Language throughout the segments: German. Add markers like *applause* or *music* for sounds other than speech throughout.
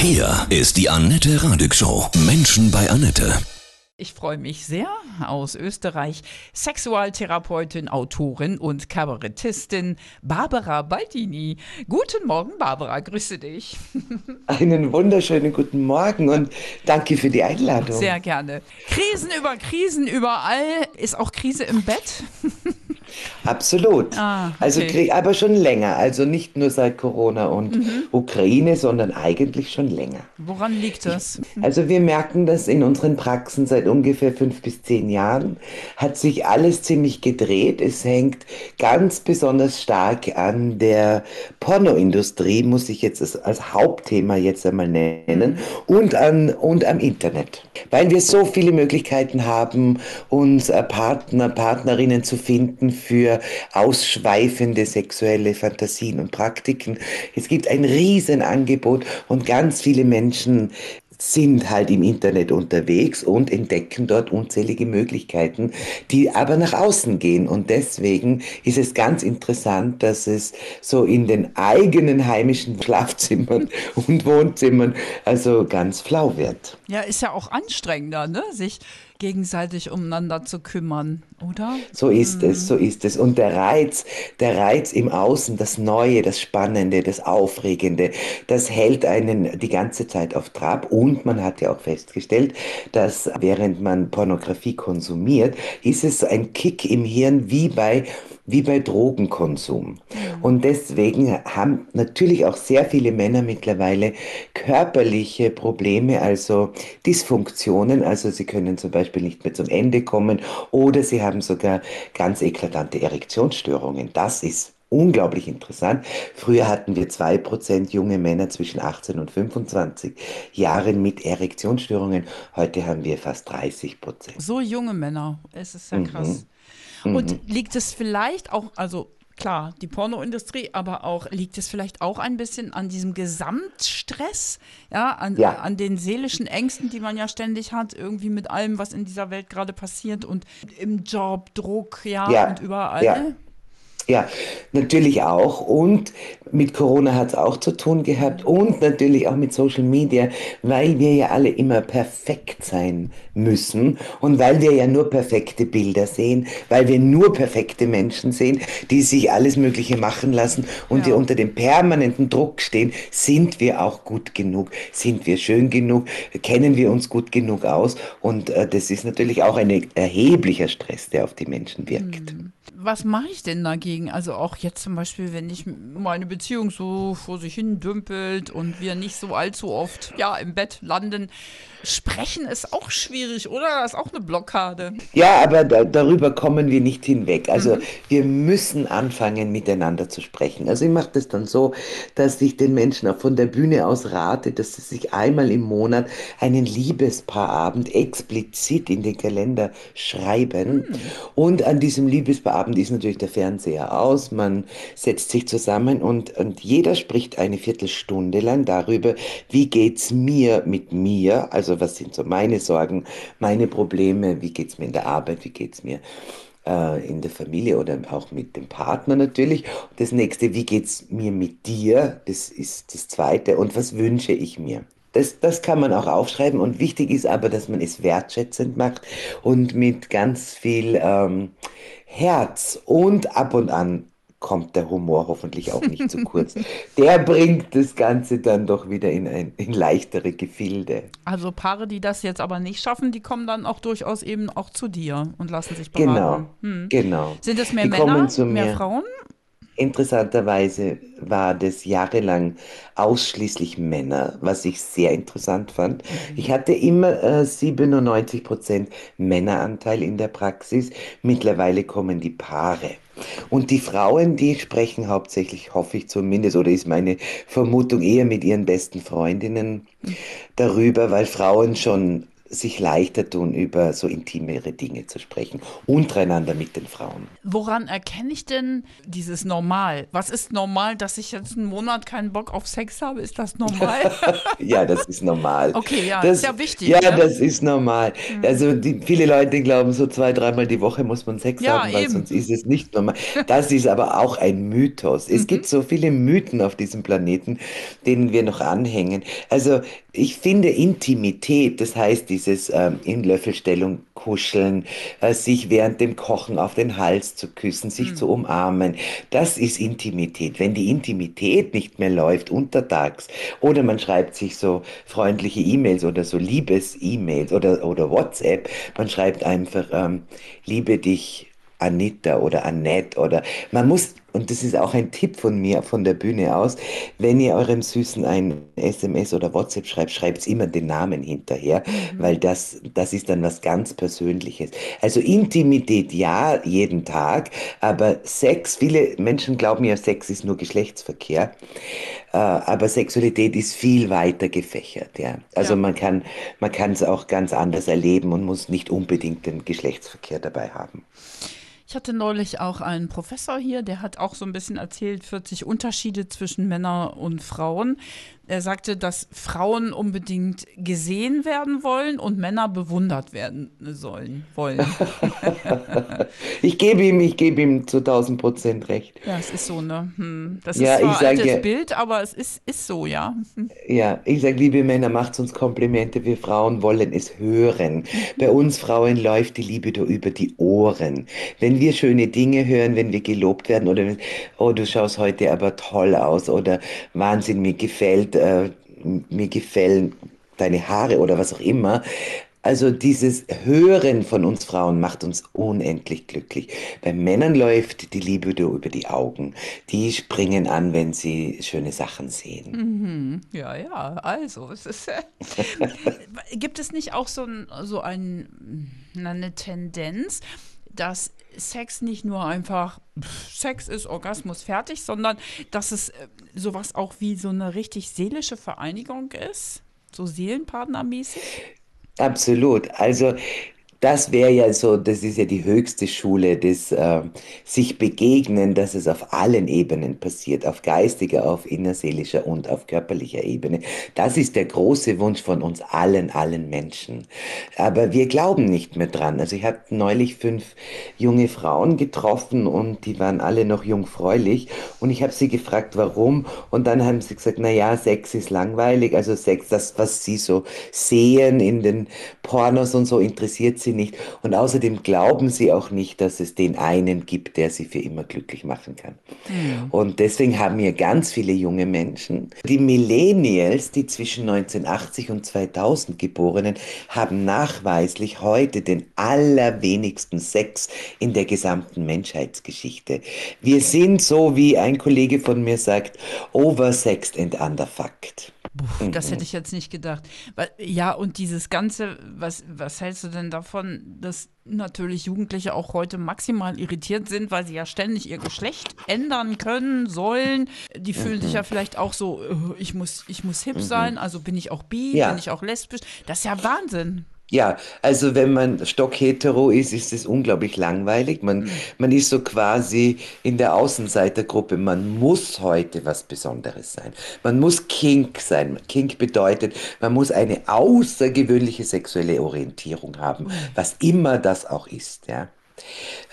Hier ist die Annette Radig Show. Menschen bei Annette. Ich freue mich sehr aus Österreich. Sexualtherapeutin, Autorin und Kabarettistin Barbara Baldini. Guten Morgen, Barbara, grüße dich. *laughs* Einen wunderschönen guten Morgen und danke für die Einladung. Sehr gerne. Krisen über Krisen überall. Ist auch Krise im Bett? *laughs* Absolut. Ah, also okay. Also, aber schon länger. Also nicht nur seit Corona und mhm. Ukraine, sondern eigentlich schon länger. Woran liegt das? Also wir merken das in unseren Praxen seit ungefähr fünf bis zehn Jahren. Hat sich alles ziemlich gedreht. Es hängt ganz besonders stark an der Pornoindustrie, muss ich jetzt als Hauptthema jetzt einmal nennen, mhm. und, an, und am Internet. Weil wir so viele Möglichkeiten haben, uns äh, Partner, Partnerinnen zu finden für ausschweifende sexuelle Fantasien und Praktiken. Es gibt ein Riesenangebot und ganz viele Menschen sind halt im Internet unterwegs und entdecken dort unzählige Möglichkeiten, die aber nach außen gehen. Und deswegen ist es ganz interessant, dass es so in den eigenen heimischen *laughs* Schlafzimmern und Wohnzimmern also ganz flau wird. Ja, ist ja auch anstrengender, ne? sich gegenseitig umeinander zu kümmern, oder? So ist mhm. es, so ist es. Und der Reiz, der Reiz im Außen, das Neue, das Spannende, das Aufregende, das hält einen die ganze Zeit auf Trab. Und man hat ja auch festgestellt, dass während man Pornografie konsumiert, ist es ein Kick im Hirn wie bei wie bei Drogenkonsum. Und deswegen haben natürlich auch sehr viele Männer mittlerweile körperliche Probleme, also Dysfunktionen, also sie können zum Beispiel nicht mehr zum Ende kommen oder sie haben sogar ganz eklatante Erektionsstörungen. Das ist unglaublich interessant. Früher hatten wir zwei Prozent junge Männer zwischen 18 und 25 Jahren mit Erektionsstörungen. Heute haben wir fast 30 Prozent. So junge Männer, es ist ja krass. Mhm. Und mhm. liegt es vielleicht auch, also klar, die Pornoindustrie, aber auch liegt es vielleicht auch ein bisschen an diesem Gesamtstress, ja, an, ja. an den seelischen Ängsten, die man ja ständig hat, irgendwie mit allem, was in dieser Welt gerade passiert und im Job, Druck, ja, ja. und überall. Ja. Ja, natürlich auch. Und mit Corona hat es auch zu tun gehabt und natürlich auch mit Social Media, weil wir ja alle immer perfekt sein müssen und weil wir ja nur perfekte Bilder sehen, weil wir nur perfekte Menschen sehen, die sich alles Mögliche machen lassen und ja. die unter dem permanenten Druck stehen, sind wir auch gut genug, sind wir schön genug, kennen wir uns gut genug aus und äh, das ist natürlich auch ein erheblicher Stress, der auf die Menschen wirkt. Mhm was mache ich denn dagegen? Also auch jetzt zum Beispiel, wenn ich meine Beziehung so vor sich hin dümpelt und wir nicht so allzu oft ja im Bett landen, Sprechen ist auch schwierig, oder? Das ist auch eine Blockade. Ja, aber da, darüber kommen wir nicht hinweg. Also mhm. wir müssen anfangen, miteinander zu sprechen. Also ich mache das dann so, dass ich den Menschen auch von der Bühne aus rate, dass sie sich einmal im Monat einen Liebespaarabend explizit in den Kalender schreiben. Mhm. Und an diesem Liebespaarabend ist natürlich der Fernseher aus. Man setzt sich zusammen und, und jeder spricht eine Viertelstunde lang darüber, wie geht's mir mit mir, also was sind so meine Sorgen, meine Probleme, wie geht es mir in der Arbeit, wie geht es mir äh, in der Familie oder auch mit dem Partner natürlich. Das nächste, wie geht es mir mit dir, das ist das zweite. Und was wünsche ich mir? Das, das kann man auch aufschreiben und wichtig ist aber, dass man es wertschätzend macht und mit ganz viel ähm, Herz und ab und an kommt der Humor hoffentlich auch nicht zu kurz. Der bringt das Ganze dann doch wieder in, ein, in leichtere Gefilde. Also Paare, die das jetzt aber nicht schaffen, die kommen dann auch durchaus eben auch zu dir und lassen sich beraten. Genau, hm. genau. Sind es mehr die Männer, mehr Frauen? Interessanterweise war das jahrelang ausschließlich Männer, was ich sehr interessant fand. Mhm. Ich hatte immer äh, 97 Prozent Männeranteil in der Praxis. Mittlerweile kommen die Paare. Und die Frauen, die sprechen hauptsächlich, hoffe ich zumindest, oder ist meine Vermutung eher mit ihren besten Freundinnen darüber, weil Frauen schon sich leichter tun, über so intimere Dinge zu sprechen, untereinander mit den Frauen. Woran erkenne ich denn dieses Normal? Was ist normal, dass ich jetzt einen Monat keinen Bock auf Sex habe? Ist das normal? *laughs* ja, das ist normal. Okay, ja, das ist ja wichtig. Ja, ne? das ist normal. Mhm. Also die, viele Leute glauben, so zwei, dreimal die Woche muss man Sex ja, haben, weil eben. sonst ist es nicht normal. Das ist aber auch ein Mythos. Es mhm. gibt so viele Mythen auf diesem Planeten, denen wir noch anhängen. Also ich finde Intimität, das heißt dieses ähm, in Löffelstellung kuscheln, äh, sich während dem Kochen auf den Hals zu küssen, sich mhm. zu umarmen, das ist Intimität. Wenn die Intimität nicht mehr läuft untertags oder man schreibt sich so freundliche E-Mails oder so Liebes-E-Mails oder, oder WhatsApp, man schreibt einfach, ähm, liebe dich Anita oder Annette oder man muss und das ist auch ein Tipp von mir von der Bühne aus, wenn ihr eurem Süßen ein SMS oder WhatsApp schreibt, schreibt immer den Namen hinterher, mhm. weil das, das ist dann was ganz Persönliches. Also Intimität ja, jeden Tag, aber Sex, viele Menschen glauben ja, Sex ist nur Geschlechtsverkehr, äh, aber Sexualität ist viel weiter gefächert. Ja. Also ja. man kann man kann es auch ganz anders erleben und muss nicht unbedingt den Geschlechtsverkehr dabei haben. Ich hatte neulich auch einen Professor hier, der hat auch so ein bisschen erzählt, 40 Unterschiede zwischen Männern und Frauen. Er sagte, dass Frauen unbedingt gesehen werden wollen und Männer bewundert werden sollen, wollen. *laughs* ich gebe ihm, ich gebe ihm zu 1000 Prozent recht. Ja, es ist so, ne? Hm. Das ja, ist zwar ein altes ja, Bild, aber es ist, ist so, ja. Ja, ich sage, liebe Männer, macht uns Komplimente. Wir Frauen wollen es hören. Bei uns Frauen läuft die Liebe da über die Ohren. Wenn wir schöne Dinge hören, wenn wir gelobt werden oder oh, du schaust heute aber toll aus oder Wahnsinn, mir gefällt äh, mir gefällen deine Haare oder was auch immer. Also dieses Hören von uns Frauen macht uns unendlich glücklich. Bei Männern läuft die Liebe über die Augen. Die springen an, wenn sie schöne Sachen sehen. Mhm. Ja, ja, also es ist, äh, *laughs* gibt es nicht auch so, ein, so ein, eine Tendenz, dass Sex nicht nur einfach Sex ist, Orgasmus fertig, sondern dass es äh, sowas auch wie so eine richtig seelische Vereinigung ist, so seelenpartnermäßig? Absolut. Also das wäre ja so, das ist ja die höchste Schule des äh, sich begegnen, dass es auf allen Ebenen passiert, auf geistiger, auf innerseelischer und auf körperlicher Ebene. Das ist der große Wunsch von uns allen, allen Menschen. Aber wir glauben nicht mehr dran. Also ich habe neulich fünf junge Frauen getroffen und die waren alle noch jungfräulich und ich habe sie gefragt, warum und dann haben sie gesagt, na ja, Sex ist langweilig, also Sex, das was sie so sehen in den Pornos und so interessiert sie sie nicht. Und außerdem glauben sie auch nicht, dass es den einen gibt, der sie für immer glücklich machen kann. Mhm. Und deswegen haben wir ganz viele junge Menschen. Die Millennials, die zwischen 1980 und 2000 geborenen, haben nachweislich heute den allerwenigsten Sex in der gesamten Menschheitsgeschichte. Wir sind so, wie ein Kollege von mir sagt, oversexed and underfucked. Puh, das hätte ich jetzt nicht gedacht. Ja, und dieses Ganze, was, was hältst du denn davon, dass natürlich Jugendliche auch heute maximal irritiert sind, weil sie ja ständig ihr Geschlecht ändern können, sollen. Die fühlen sich ja vielleicht auch so, äh, ich muss, ich muss hip sein, also bin ich auch bi, ja. bin ich auch lesbisch. Das ist ja Wahnsinn. Ja, also wenn man stockhetero ist, ist es unglaublich langweilig. Man, mhm. man ist so quasi in der Außenseitergruppe. Man muss heute was Besonderes sein. Man muss Kink sein. Kink bedeutet, man muss eine außergewöhnliche sexuelle Orientierung haben, mhm. was immer das auch ist, ja.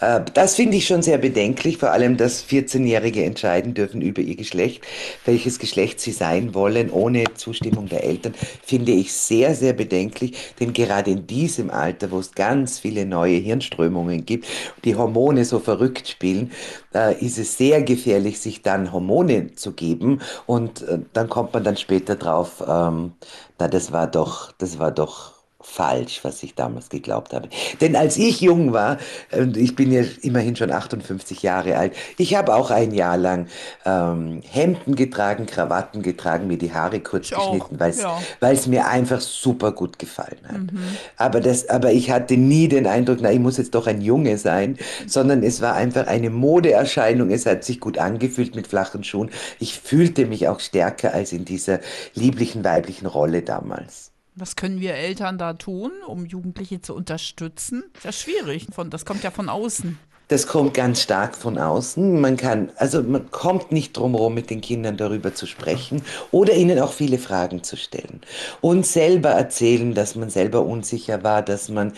Äh, das finde ich schon sehr bedenklich, vor allem, dass 14-Jährige entscheiden dürfen über ihr Geschlecht, welches Geschlecht sie sein wollen, ohne Zustimmung der Eltern, finde ich sehr, sehr bedenklich, denn gerade in diesem Alter, wo es ganz viele neue Hirnströmungen gibt, die Hormone so verrückt spielen, äh, ist es sehr gefährlich, sich dann Hormone zu geben. Und äh, dann kommt man dann später drauf, ähm, na, das war doch, das war doch falsch, was ich damals geglaubt habe. Denn als ich jung war, und ich bin ja immerhin schon 58 Jahre alt, ich habe auch ein Jahr lang ähm, Hemden getragen, Krawatten getragen, mir die Haare kurz ich geschnitten, weil es ja. mir einfach super gut gefallen hat. Mhm. Aber, das, aber ich hatte nie den Eindruck, na, ich muss jetzt doch ein Junge sein, sondern es war einfach eine Modeerscheinung. Es hat sich gut angefühlt mit flachen Schuhen. Ich fühlte mich auch stärker als in dieser lieblichen weiblichen Rolle damals. Was können wir Eltern da tun, um Jugendliche zu unterstützen? Das ist schwierig. das kommt ja von außen. Das kommt ganz stark von außen. Man kann, also man kommt nicht drum herum, mit den Kindern darüber zu sprechen oder ihnen auch viele Fragen zu stellen. Und selber erzählen, dass man selber unsicher war, dass man,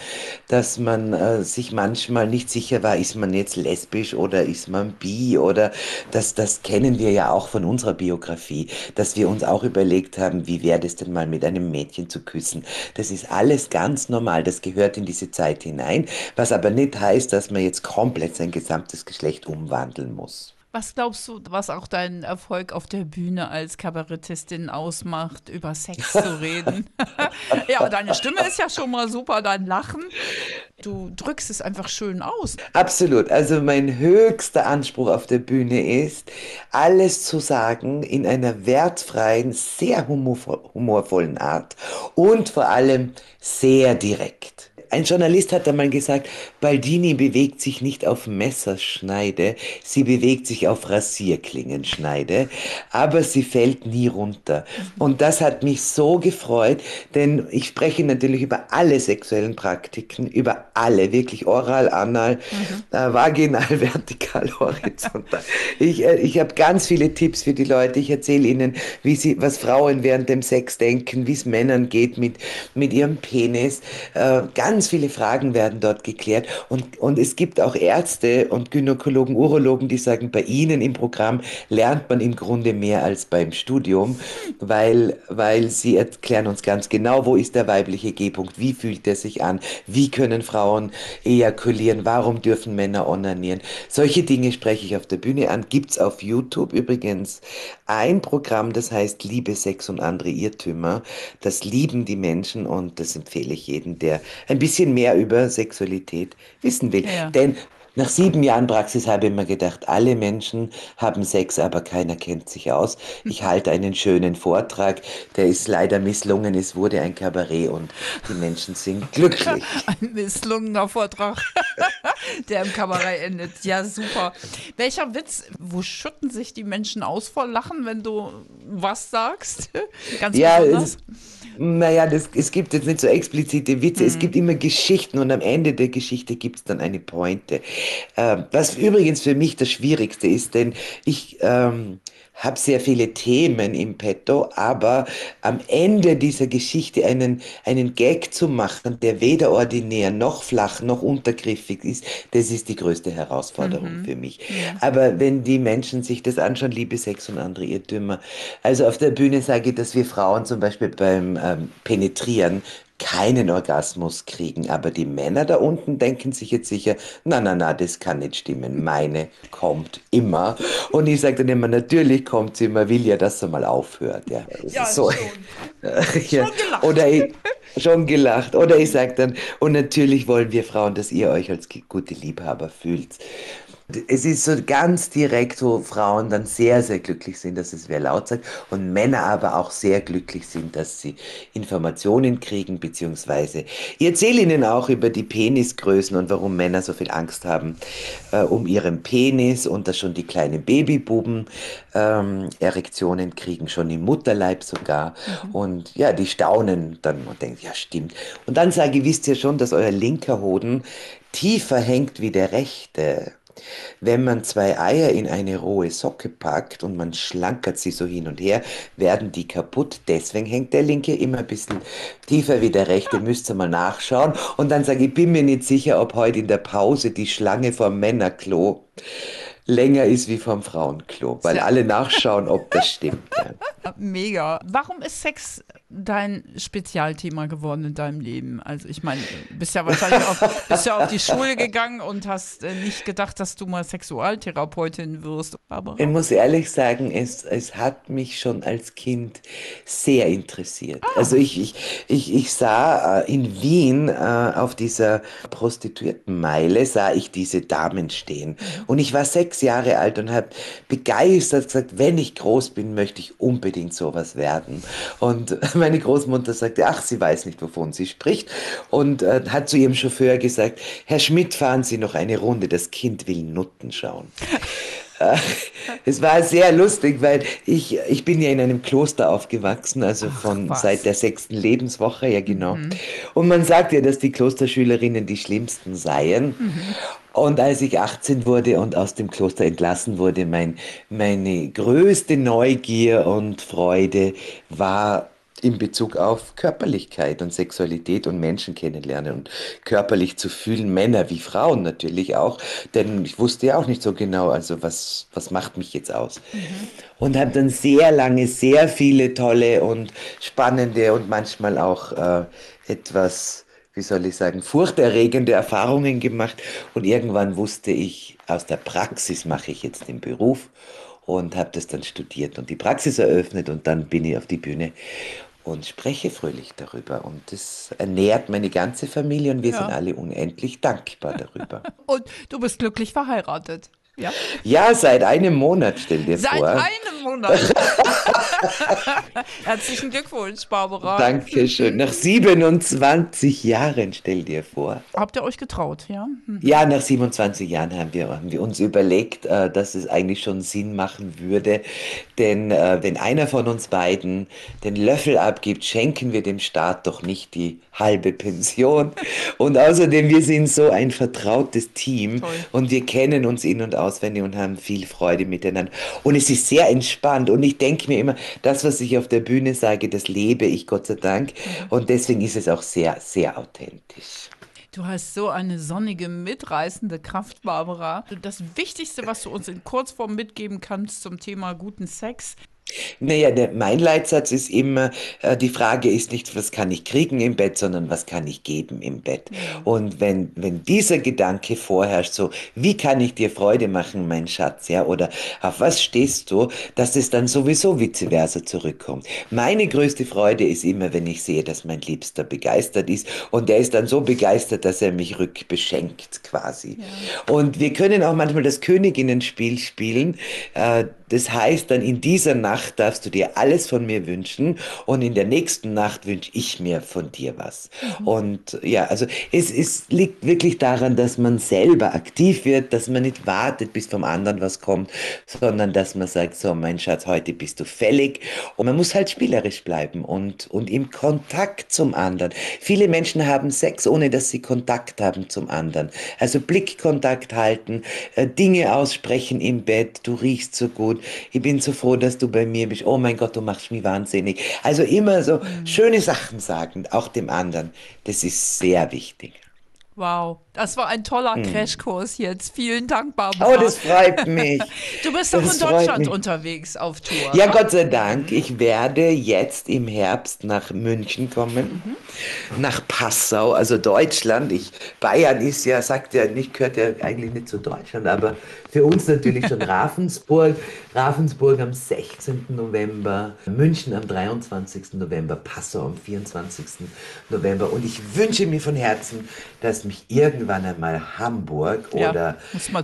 dass man äh, sich manchmal nicht sicher war, ist man jetzt lesbisch oder ist man bi oder das, das kennen wir ja auch von unserer Biografie, dass wir uns auch überlegt haben, wie wäre es denn mal mit einem Mädchen zu küssen. Das ist alles ganz normal, das gehört in diese Zeit hinein, was aber nicht heißt, dass man jetzt komplett komplett sein gesamtes Geschlecht umwandeln muss. Was glaubst du, was auch deinen Erfolg auf der Bühne als Kabarettistin ausmacht, über Sex zu *laughs* reden? *laughs* ja, deine Stimme ist ja schon mal super, dein Lachen. Du drückst es einfach schön aus. Absolut. Also mein höchster Anspruch auf der Bühne ist, alles zu sagen in einer wertfreien, sehr humorvollen Art und vor allem sehr direkt ein Journalist hat einmal gesagt, Baldini bewegt sich nicht auf Messerschneide, sie bewegt sich auf Rasierklingenschneide, aber sie fällt nie runter. Und das hat mich so gefreut, denn ich spreche natürlich über alle sexuellen Praktiken, über alle, wirklich oral, anal, mhm. äh, vaginal, *laughs* vertikal, horizontal. Ich, äh, ich habe ganz viele Tipps für die Leute. Ich erzähle ihnen, wie sie, was Frauen während dem Sex denken, wie es Männern geht mit, mit ihrem Penis. Äh, ganz Ganz viele Fragen werden dort geklärt und, und es gibt auch Ärzte und Gynäkologen, Urologen, die sagen, bei ihnen im Programm lernt man im Grunde mehr als beim Studium, weil, weil sie erklären uns ganz genau, wo ist der weibliche G-Punkt, wie fühlt er sich an, wie können Frauen ejakulieren, warum dürfen Männer onanieren. Solche Dinge spreche ich auf der Bühne an. Gibt es auf YouTube übrigens ein Programm, das heißt Liebe, Sex und andere Irrtümer. Das lieben die Menschen und das empfehle ich jedem, der ein bisschen bisschen mehr über Sexualität wissen will. Ja. Denn nach sieben Jahren Praxis habe ich mir gedacht, alle Menschen haben Sex, aber keiner kennt sich aus. Ich halte einen schönen Vortrag, der ist leider misslungen. Es wurde ein Kabarett und die Menschen sind *laughs* glücklich. Ein misslungener Vortrag, *laughs* der im Kabarett endet. Ja, super. Welcher Witz, wo schütten sich die Menschen aus vor Lachen, wenn du was sagst? *laughs* Ganz ja, besonders. Es, naja, das, es gibt jetzt nicht so explizite Witze, mhm. es gibt immer Geschichten und am Ende der Geschichte gibt es dann eine Pointe. Ähm, was übrigens für mich das Schwierigste ist, denn ich ähm, habe sehr viele Themen im Petto, aber am Ende dieser Geschichte einen, einen Gag zu machen, der weder ordinär noch flach noch untergriffig ist, das ist die größte Herausforderung mhm. für mich. Ja. Aber wenn die Menschen sich das anschauen, Liebe, Sex und andere Irrtümer, also auf der Bühne sage ich, dass wir Frauen zum Beispiel beim ähm, Penetrieren keinen Orgasmus kriegen. Aber die Männer da unten denken sich jetzt sicher, na, na, na, das kann nicht stimmen. Meine kommt immer. Und ich sage dann immer, natürlich kommt sie immer, will ja, dass sie mal aufhört. Ja, ja so. schon. *laughs* ja. schon gelacht. Oder ich, schon gelacht. Oder ich sage dann, und natürlich wollen wir Frauen, dass ihr euch als gute Liebhaber fühlt. Es ist so ganz direkt, wo Frauen dann sehr, sehr glücklich sind, dass es wer laut sagt und Männer aber auch sehr glücklich sind, dass sie Informationen kriegen, beziehungsweise ich erzähle ihnen auch über die Penisgrößen und warum Männer so viel Angst haben äh, um ihren Penis und dass schon die kleinen Babybuben ähm, Erektionen kriegen, schon im Mutterleib sogar. Mhm. Und ja, die staunen dann und denken, ja stimmt. Und dann sage ich, wisst ihr schon, dass euer linker Hoden tiefer hängt wie der rechte. Wenn man zwei Eier in eine rohe Socke packt und man schlankert sie so hin und her, werden die kaputt. Deswegen hängt der linke immer ein bisschen tiefer wie der rechte. Müsst ihr mal nachschauen. Und dann sage ich, ich bin mir nicht sicher, ob heute in der Pause die Schlange vom Männerklo länger ist wie vom Frauenklo, weil alle nachschauen, ob das stimmt. *laughs* Mega. Warum ist Sex dein Spezialthema geworden in deinem Leben? Also ich meine, bist ja wahrscheinlich auf, bist ja auf die Schule gegangen und hast äh, nicht gedacht, dass du mal Sexualtherapeutin wirst. Aber ich muss ehrlich sagen, es, es hat mich schon als Kind sehr interessiert. Ah. Also ich, ich, ich, ich sah äh, in Wien äh, auf dieser Prostituiertenmeile, sah ich diese Damen stehen. Mhm. Und ich war sechs sechs Jahre alt und habe begeistert gesagt, wenn ich groß bin, möchte ich unbedingt sowas werden. Und *laughs* meine Großmutter sagte, ach, sie weiß nicht, wovon sie spricht und äh, hat zu ihrem Chauffeur gesagt, Herr Schmidt, fahren Sie noch eine Runde, das Kind will Nutten schauen. *laughs* es war sehr lustig, weil ich, ich bin ja in einem Kloster aufgewachsen, also Ach, von was. seit der sechsten Lebenswoche, ja genau. Und man sagt ja, dass die Klosterschülerinnen die schlimmsten seien. Und als ich 18 wurde und aus dem Kloster entlassen wurde, mein, meine größte Neugier und Freude war in Bezug auf Körperlichkeit und Sexualität und Menschen kennenlernen und körperlich zu fühlen, Männer wie Frauen natürlich auch, denn ich wusste ja auch nicht so genau, also was, was macht mich jetzt aus. Und habe dann sehr lange sehr viele tolle und spannende und manchmal auch äh, etwas, wie soll ich sagen, furchterregende Erfahrungen gemacht. Und irgendwann wusste ich, aus der Praxis mache ich jetzt den Beruf und habe das dann studiert und die Praxis eröffnet und dann bin ich auf die Bühne und spreche fröhlich darüber. Und das ernährt meine ganze Familie und wir Ja. sind alle unendlich dankbar darüber. *laughs* Und du bist glücklich verheiratet. Ja? Ja, seit einem Monat, stell dir Seit vor. einem Monat. *laughs* Herzlichen Glückwunsch, Barbara. Dankeschön. Nach 27 Jahren, stell dir vor. Habt ihr euch getraut, ja? Hm. Ja, nach 27 Jahren haben wir, haben wir uns überlegt, äh, dass es eigentlich schon Sinn machen würde. Denn äh, wenn einer von uns beiden den Löffel abgibt, schenken wir dem Staat doch nicht die halbe Pension. Und außerdem, wir sind so ein vertrautes Team Toll. und wir kennen uns in- und auswendig und haben viel Freude miteinander. Und es ist sehr entspannt. Und ich denke mir immer, das, was ich auf der Bühne sage, das lebe ich Gott sei Dank. Und deswegen ist es auch sehr, sehr authentisch. Du hast so eine sonnige, mitreißende Kraft, Barbara. Das Wichtigste, was du uns in Kurzform mitgeben kannst zum Thema guten Sex, Naja, der, mein Leitsatz ist immer, äh, die Frage ist nicht, was kann ich kriegen im Bett, sondern was kann ich geben im Bett. Und wenn, wenn dieser Gedanke vorherrscht, so, wie kann ich dir Freude machen, mein Schatz, ja, oder auf was stehst du, dass es dann sowieso vice versa zurückkommt. Meine größte Freude ist immer, wenn ich sehe, dass mein Liebster begeistert ist und der ist dann so begeistert, dass er mich rückbeschenkt quasi. Und wir können auch manchmal das Königinnenspiel spielen. Äh, das heißt dann, in dieser Nacht darfst du dir alles von mir wünschen und in der nächsten Nacht wünsche ich mir von dir was. Und ja, also es, es liegt wirklich daran, dass man selber aktiv wird, dass man nicht wartet, bis vom anderen was kommt, sondern dass man sagt, so mein Schatz, heute bist du fällig. Und man muss halt spielerisch bleiben und, und im Kontakt zum anderen. Viele Menschen haben Sex, ohne dass sie Kontakt haben zum anderen. Also Blickkontakt halten, äh, Dinge aussprechen im Bett, du riechst so gut, ich bin so froh, dass du bei mir bist, oh mein Gott, du machst mich wahnsinnig. Also immer so schöne Sachen sagen, auch dem anderen, das ist sehr wichtig. Wow, das war ein toller Crashkurs jetzt. Vielen Dank, Barbara. Oh, das freut mich. *laughs* du bist doch in Deutschland unterwegs auf Tour. Ja? Gott sei Dank. Ich werde jetzt im Herbst nach München kommen, nach Passau, also Deutschland. Ich, Bayern ist ja, sagt ja nicht, gehört ja eigentlich nicht zu Deutschland, aber für uns natürlich schon *laughs* Ravensburg. Ravensburg am 16. November, München am 23. November, Passau am 24. November. Und ich wünsche mir von Herzen, dass mich irgendwann einmal Hamburg Ja, oder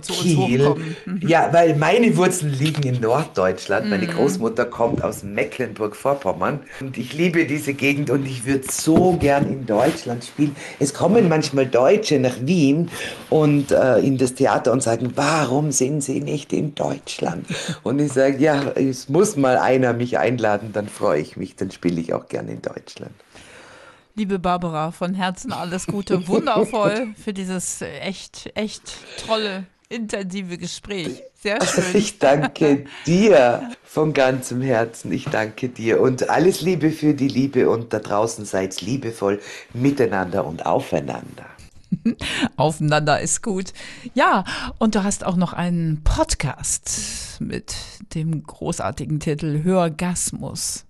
Kiel. Mhm. ja, weil meine Wurzeln liegen in Norddeutschland. Meine Großmutter kommt aus Mecklenburg-Vorpommern und ich liebe diese Gegend und ich würde so gern in Deutschland spielen. Es kommen manchmal Deutsche nach Wien und äh, in das Theater und sagen, warum sind sie nicht in Deutschland? Und ich sage, ja, es muss mal einer mich einladen, dann freue ich mich, dann spiele ich auch gern in Deutschland. Liebe Barbara, von Herzen alles Gute, *laughs* wundervoll für dieses äh, echt, echt tolle, intensive Gespräch. Sehr schön. Ich danke dir von ganzem Herzen. Ich danke dir und alles Liebe für die Liebe und da draußen seid liebevoll miteinander und aufeinander. *laughs* Aufeinander ist gut. Ja, und du hast auch noch einen Podcast mit dem großartigen Titel Hörgasmus.